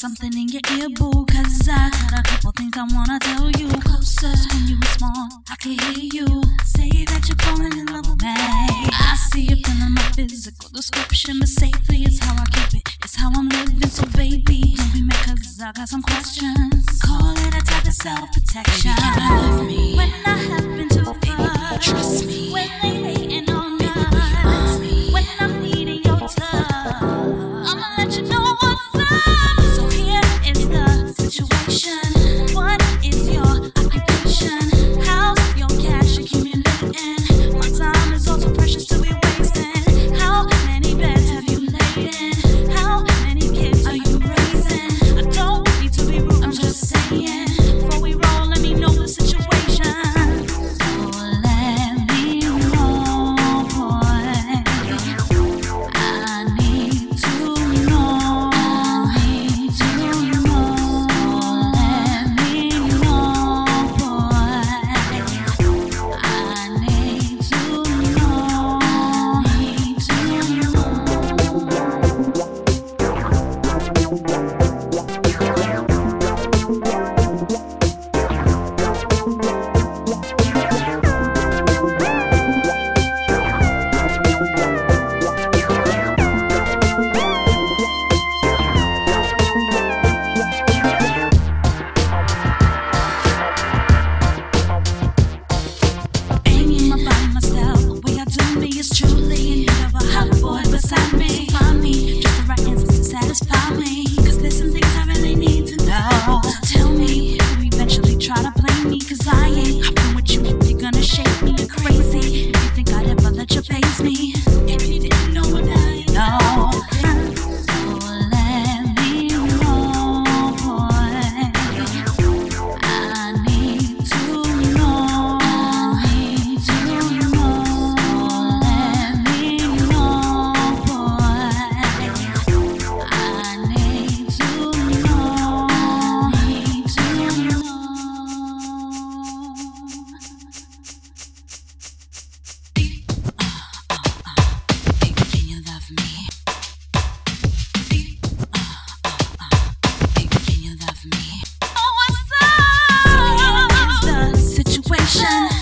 something in your ear, boo. Cause I got a couple things I wanna tell you. Closer when you respond, I can hear you. Say that you're falling in love with me. I see it in my physical description, but safely is how I keep it. It's how I'm living, so baby, don't be mad cause I got some questions. Call it a type of self protection. When I ocean.